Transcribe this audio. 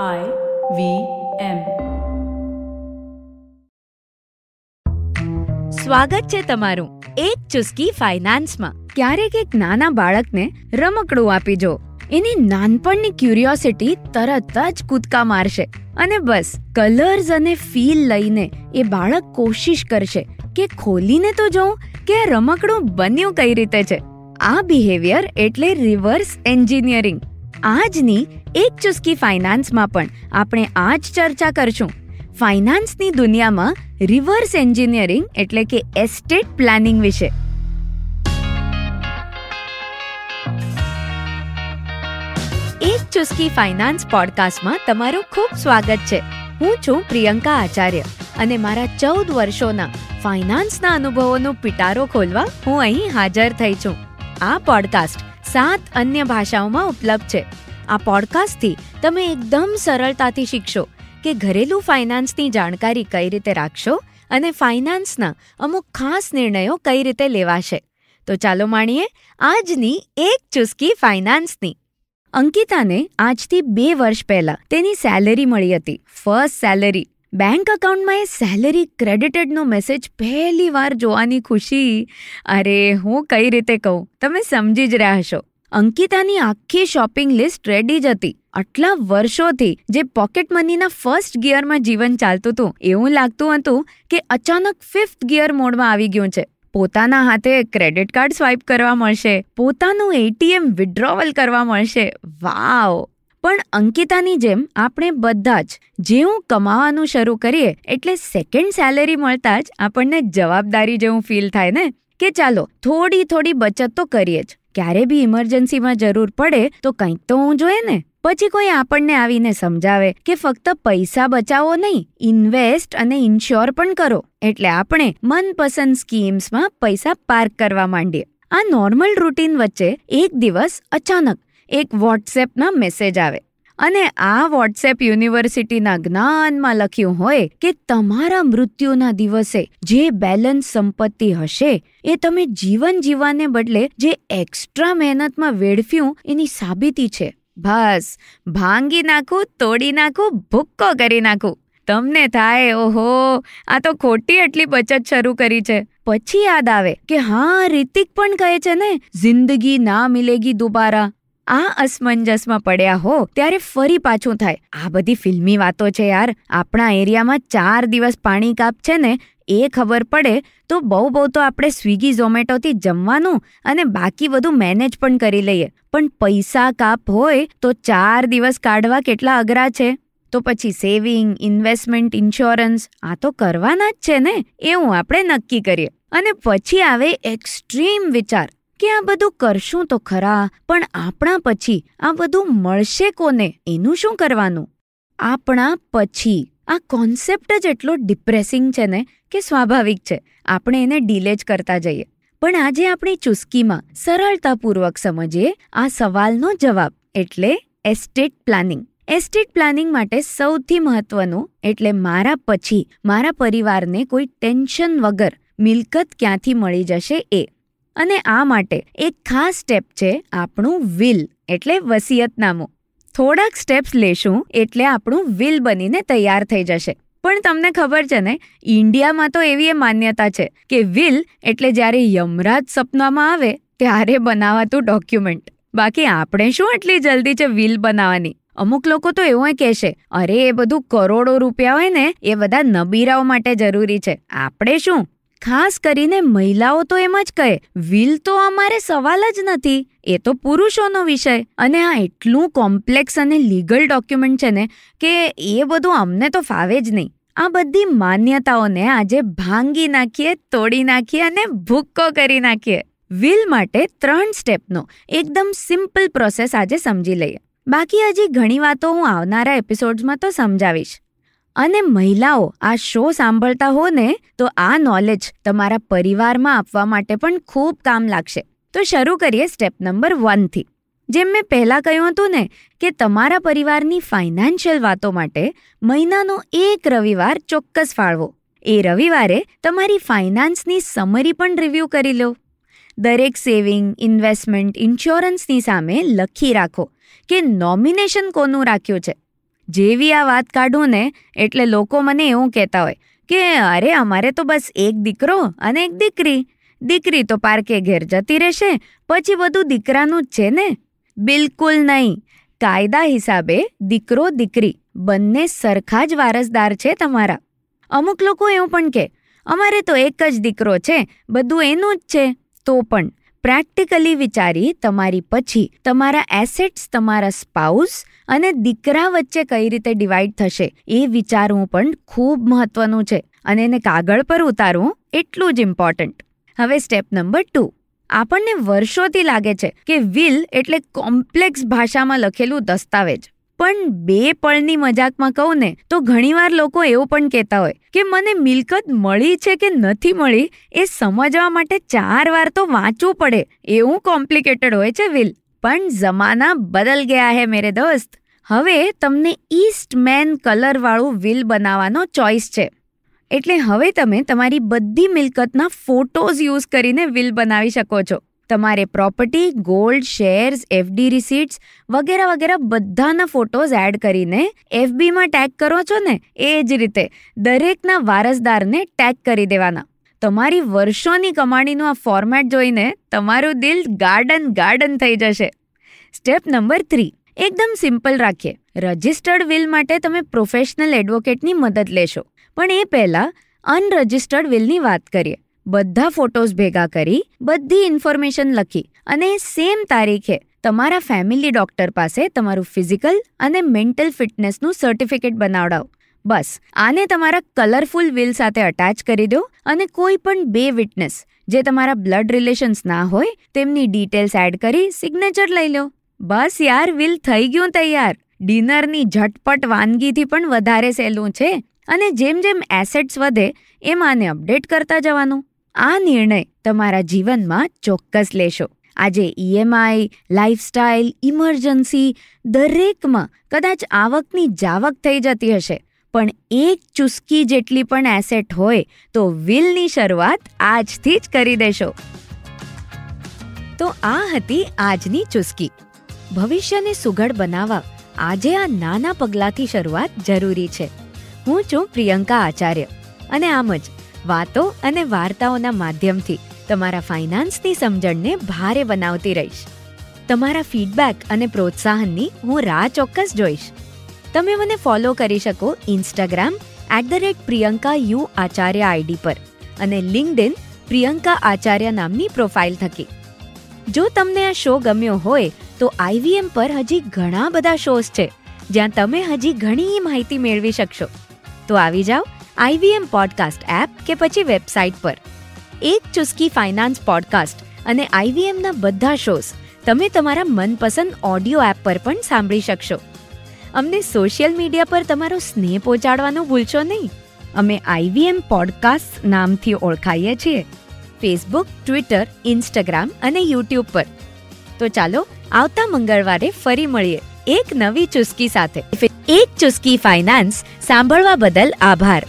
I V M. સ્વાગત છે તમારું એક ચુસ્કી ફાઇનાન્સમાં. ક્યારેક એક નાના બાળકને રમકડું આપી જો. એની નાનપણની ક્યુરિયોસિટી તરત જ કૂદકા મારશે. અને બસ કલર્સ અને ફીલ લઈને એ બાળક કોશિશ કરશે કે ખોલીને તો જોઉં કે રમકડું બન્યું કઈ રીતે છે. આ બિહેવિયર એટલે રિવર્સ એન્જિનિયરિંગ. આજની એક ચુસ્કી ફાઇનાન્સમાં પણ આપણે આ જ ચર્ચા કરશું. ફાઇનાન્સની દુનિયામાં રિવર્સ એન્જિનિયરિંગ એટલે કે એસ્ટેટ પ્લાનિંગ વિશે. એક ચુસ્કી ફાઇનાન્સ પોડકાસ્ટમાં તમારું ખૂબ સ્વાગત છે. હું છું પ્રિયંકા આચાર્ય અને મારા ચૌદ વર્ષોના ફાઇનાન્સના અનુભવોનો પિટારો ખોલવા હું અહીં હાજર થઈ છું. આ પોડકાસ્ટ સાત અન્ય ભાષાઓમાં ઉપલબ્ધ છે. આ પોડકાસ્ટથી તમે એકદમ સરળતાથી શીખશો કે ઘરેલું ફાઇનાન્સની જાણકારી કઈ રીતે રાખશો અને ફાઇનાન્સના અમુક ખાસ નિર્ણયો કઈ રીતે લેવાશે. તો ચાલો માણીએ આજની એક ચુસ્કી ફાઇનાન્સની અંકિતાને આજથી બે વર્ષ પહેલા તેની સેલેરી મળી હતી. ફર્સ્ટ સેલેરી બેંક અકાઉન્ટમાં એ સેલરી ક્રેડિટેડનો મેસેજ પહેલી વાર જોવાની ખુશી. અરે, હું કઈ રીતે કહું? તમે સમજી જ રહ્યા હશો. અંકિતાની આખી શોપિંગ લિસ્ટ રેડી જ હતી. આટલા વર્ષોથી જે પોકેટ મનીના ફર્સ્ટ ગિયરમાં જીવન ચાલતું હતું, એવું લાગતું હતું કે અચાનક ફિફ્થ ગિયર મોડમાં આવી ગયું છે. પોતાના હાથે ક્રેડિટ કાર્ડ સ્વાઇપ કરવા મળશે. પોતાનું એટીએમ વિડ્રોવલ કરવા મળશે. વાવ પણ અંકિતાની જેમ આપણે બધા જ જેવું કમાવાનું શરૂ કરીએ એટલે સેકન્ડ સેલેરી મળતા જ આપણને જવાબદારી જેવું ફીલ થાય ને? કે ચાલો, થોડી થોડી બચત તો કરીએ જ. ક્યારે બી ઇમરજન્સીમાં જરૂર પડે તો કંઈક તો હું જોઈએ ને? પછી કોઈ આપણને આવીને સમજાવે કે ફક્ત પૈસા બચાવો નહીં ઇન્વેસ્ટ અને ઇન્શ્યોર પણ કરો. એટલે આપણે મનપસંદ સ્કીમ્સમાં પૈસા પાર્ક કરવા માંડીએ. આ નોર્મલ રૂટીન વચ્ચે એક દિવસ અચાનક એક વોટ્સએપના મેસેજ આવે. અને આ વોટ્સએપ યુનિવર્સિટીના જ્ઞાનમાં લખ્યું હોય કે તમારા મૃત્યુના દિવસે જે બેલેન્સ સંપત્તિ હશે એ તમે જીવન જીવવાને બદલે જે એક્સ્ટ્રા મહેનતમાં વેડફ્યું એની સાબિતી છે. બસ, ભાંગી નાખું, તોડી નાખું, ભૂક્કો કરી નાખું. તમને થાય, ઓહો, આ તો ખોટી એટલી બચત શરૂ કરી છે. પછી યાદ આવે કે હા, રિતિક પણ કહે છે ને, જિંદગી ના મિલેગી દુબારા. આ અસમંજસમાં પડ્યા હો, ત્યારે ફરી પાછું થાય. આ બધી ફિલ્મી વાતો છે યાર. આપણા એરિયામાં ચાર દિવસ પાણી કાપ છે ને, એ ખબર પડે તો બહુ બહુ તો આપણે સ્વિગી ઝોમેટોથી જમવાનું અને બાકી બધું મેનેજ પણ કરી લઈએ. પણ પૈસા કાપ હોય તો ચાર દિવસ કાઢવા કેટલા અઘરા છે? તો પછી સેવિંગ, ઇન્વેસ્ટમેન્ટ, ઇન્સ્યોરન્સ, આ તો કરવાના જ છે ને. એવું આપણે નક્કી કરીએ. અને પછી આવે એક્સ્ટ્રીમ વિચાર. કે આ બધું કરશું તો ખરા, પણ આપણા પછી આ બધું મળશે કોને? એનું શું કરવાનું? આપણા પછી. આ કોન્સેપ્ટ જ એટલો ડિપ્રેસિંગ છે ને કે સ્વાભાવિક છે. આપણે એને ડીલે જ કરતા જઈએ. પણ આજે આપણી ચુસ્કીમાં સરળતાપૂર્વક સમજીએ આ સવાલનો જવાબ, એટલે એસ્ટેટ પ્લાનિંગ એસ્ટેટ પ્લાનિંગ માટે સૌથી મહત્વનું, એટલે મારા પછી, મારા પરિવારને કોઈ ટેન્શન વગર મિલકત ક્યાંથી મળી જશે એ. અને આ માટે એક ખાસ સ્ટેપ છે આપણું વિલ એટલે વસિયતનામું. થોડાક સ્ટેપ્સ લેશું એટલે આપણું વિલ બનીને તૈયાર થઈ જશે. પણ તમને ખબર છે ને, ઇન્ડિયામાં તો એવી એ માન્યતા છે કે વિલ એટલે જ્યારે યમરાજ સપનામાં આવે, ત્યારે બનાવાતું ડોક્યુમેન્ટ બાકી આપણે શું એટલી જલ્દી છે વિલ બનાવવાની? અમુક લોકો તો એવું કહેશે, અરે, એ બધું કરોડો રૂપિયા હોય ને, એ બધા નબીરાઓ માટે જરૂરી છે. આપણે શું ખાસ કરીને મહિલાઓ તો એમ જ કહે, વિલ તો અમારે સવાલ જ નથી, એ તો પુરુષોનો વિષય. અને આ એટલું કોમ્પ્લેક્સ અને લીગલ ડોક્યુમેન્ટ છે ને, કે એ બધું અમને તો ફાવે જ નહીં. આ બધી માન્યતાઓને આજે ભાંગી નાખીએ, તોડી નાખીએ અને ભૂક્કો કરી નાખીએ. વિલ માટે ત્રણ સ્ટેપનો, એકદમ સિમ્પલ પ્રોસેસ આજે સમજી લઈએ. બાકી હજી ઘણી વાતો હું આવનારા એપિસોડ્સમાં તો સમજાવીશ. અને મહિલાઓ આ શો સાંભળતા હો ને, તો આ નોલેજ તમારા પરિવારમાં આપવા માટે પણ ખૂબ કામ લાગશે. તો શરૂ કરીએ સ્ટેપ નંબર વનથી જેમ મેં પહેલાં કહ્યું હતું ને, કે તમારા પરિવારની ફાઇનાન્શિયલ વાતો માટે મહિનાનો એક રવિવાર ચોક્કસ ફાળવો. એ રવિવારે તમારી ફાઇનાન્સની સમરી પણ રિવ્યૂ કરી લો. દરેક સેવિંગ ઇન્વેસ્ટમેન્ટ ઇન્સ્યોરન્સની સામે લખી રાખો કે નોમિનેશન કોનું રાખ્યું છે. જેવી આ વાત કાઢું ને, એટલે લોકો મને એવું કહેતા હોય કે, અરે, અમારે તો બસ એક દીકરો અને એક દીકરી. દીકરી તો પાર્કે ઘેર જતી રહેશે, પછી બધું દીકરાનું જ છે ને. બિલકુલ નહીં. કાયદા હિસાબે દીકરો, દીકરી બંને સરખા જ વારસદાર છે તમારા. અમુક લોકો એવું પણ કે અમારે તો એક જ દીકરો છે, બધું એનું જ છે. તો પણ પ્રેક્ટિકલી વિચારી તમારી પછી તમારા એસેટ્સ, તમારા સ્પાઉસ અને દીકરા વચ્ચે કઈ રીતે ડિવાઈડ થશે એ વિચારવું પણ ખૂબ મહત્વનું છે અને એને કાગળ પર ઉતારવું એટલું જ ઇમ્પોર્ટન્ટ. હવે સ્ટેપ નંબર ટુ. આપણને વર્ષોથી લાગે છે કે વિલ એટલે કોમ્પ્લેક્સ ભાષામાં લખેલું દસ્તાવેજ. પણ બે પળની મજાકમાં કહું ને, તો ઘણીવાર લોકો એવું પણ કહેતા હોય કે મને મિલકત મળી છે કે નથી મળી એ સમજવા માટે ચાર વાર તો વાંચવું પડે. એવું કોમ્પ્લિકેટેડ હોય છે વિલ. પણ જમાના બદલ ગયા હે મેરે દોસ્ત. હવે તમને ઈસ્ટ મેન કલરવાળું વિલ બનાવવાનો ચોઇસ છે. એટલે હવે તમે તમારી બધી મિલકતના ફોટોઝ યુઝ કરીને વિલ બનાવી શકો છો. તમારે property gold shares FD receipts વગેરે વગેરે બધાના ફોટોઝ એડ કરીને એફબીમાં ટેગ કરો છો ને, એ જ રીતે દરેકના વારસદારને ટેગ કરી દેવાના. તમારી વર્ષોની કમાણીનું આ ફોર્મેટ જોઈને તમારું દિલ ગાર્ડન ગાર્ડન થઈ જશે. સ્ટેપ નંબર થ્રી એકદમ સિમ્પલ રાખીએ. રજિસ્ટર્ડ વિલ માટે તમે પ્રોફેશનલ એડવોકેટની મદદ લેશો. પણ એ પહેલાં અનરજિસ્ટર્ડ વિલની વાત કરીએ. બધા ફોટોઝ ભેગા કરી, બધી ઇન્ફોર્મેશન લખી અને સેમ તારીખે તમારા ફેમિલી ડોક્ટર પાસે તમારું ફિઝિકલ અને મેન્ટલ ફિટનેસનું સર્ટિફિકેટ બનાવડાવો. બસ, આને તમારા કલરફુલ વિલ સાથે અટેચ કરી દો અને કોઈ પણ બે વિટનેસ જે તમારા બ્લડ રિલેશન્સ ના હોય તેમની ડિટેલ્સ એડ કરી સિગ્નેચર લઈ લો. બસ યાર વિલ થઈ ગયું તૈયાર. ડિનરની ઝટપટ વાનગીથી પણ વધારે સહેલું છે અને જેમ જેમ એસેટ્સ વધે, એમ આને અપડેટ કરતા જવાનું. આ નિર્ણય તમારા જીવનમાં ચોક્કસ લેશો. આજે ઈએમઆઈ લાઇફસ્ટાઇલ ઇમરજન્સી દરેકમાં કદાચ આવકની જાવક થઈ જતી હશે. પણ એક ચુસ્કી જેટલી પણ એસેટ હોય તો વિલની શરૂઆત આજથી જ કરી દેશો. તો આ હતી આજની ચુસ્કી. ભવિષ્યને સુઘડ બનાવવા આજે આ નાના પગલાંથી શરૂઆત જરૂરી છે. હું છું પ્રિયંકા આચાર્ય. અને આમ જ વાતો અને વાર્તાઓના માધ્યમથી તમારા ફાઇનાન્સની સમજણને ભારે બનાવતી રહીશ. તમારા ફીડબેક અને પ્રોત્સાહનની હું રાહ ચોક્કસ જોઈશ. તમે મને ફોલો કરી શકો Instagram at the rate Priyanka U Acharya ID પર અને લિંકડિન પ્રિયંકા આચાર્ય નામની પ્રોફાઇલ થકી. જો તમને આ શો ગમ્યો હોય તો આઈવીએમ પર હજી ઘણા બધા શોઝ છે, જ્યાં તમે હજી ઘણી માહિતી મેળવી શકશો. તો આવી જાઓ આઈવીએમ પોડકાસ્ટ એપ કે પછી વેબસાઇટ પર. એક ચુસ્કી ફાઇનાન્સ પોડકાસ્ટ અને આઈવીએમના બધા શોઝ તમે તમારા મનપસંદ ઓડિયો એપ પર પણ સાંભળી શકશો. અમને સોશિયલ મીડિયા પર તમારો સ્નેહ પહોંચાડવાનું ભૂલશો નહીં. અમે આઈવીએમ પોડકાસ્ટ નામથી ઓળખાઈએ છીએ. ફેસબુક, ટ્વિટર, ઇન્સ્ટાગ્રામ અને યુટ્યુબ પર. તો ચાલો, આવતા મંગળવારે ફરી મળીએ એક નવી ચુસ્કી સાથે. એક ચુસ્કી ફાઇનાન્સ સાંભળવા બદલ આભાર.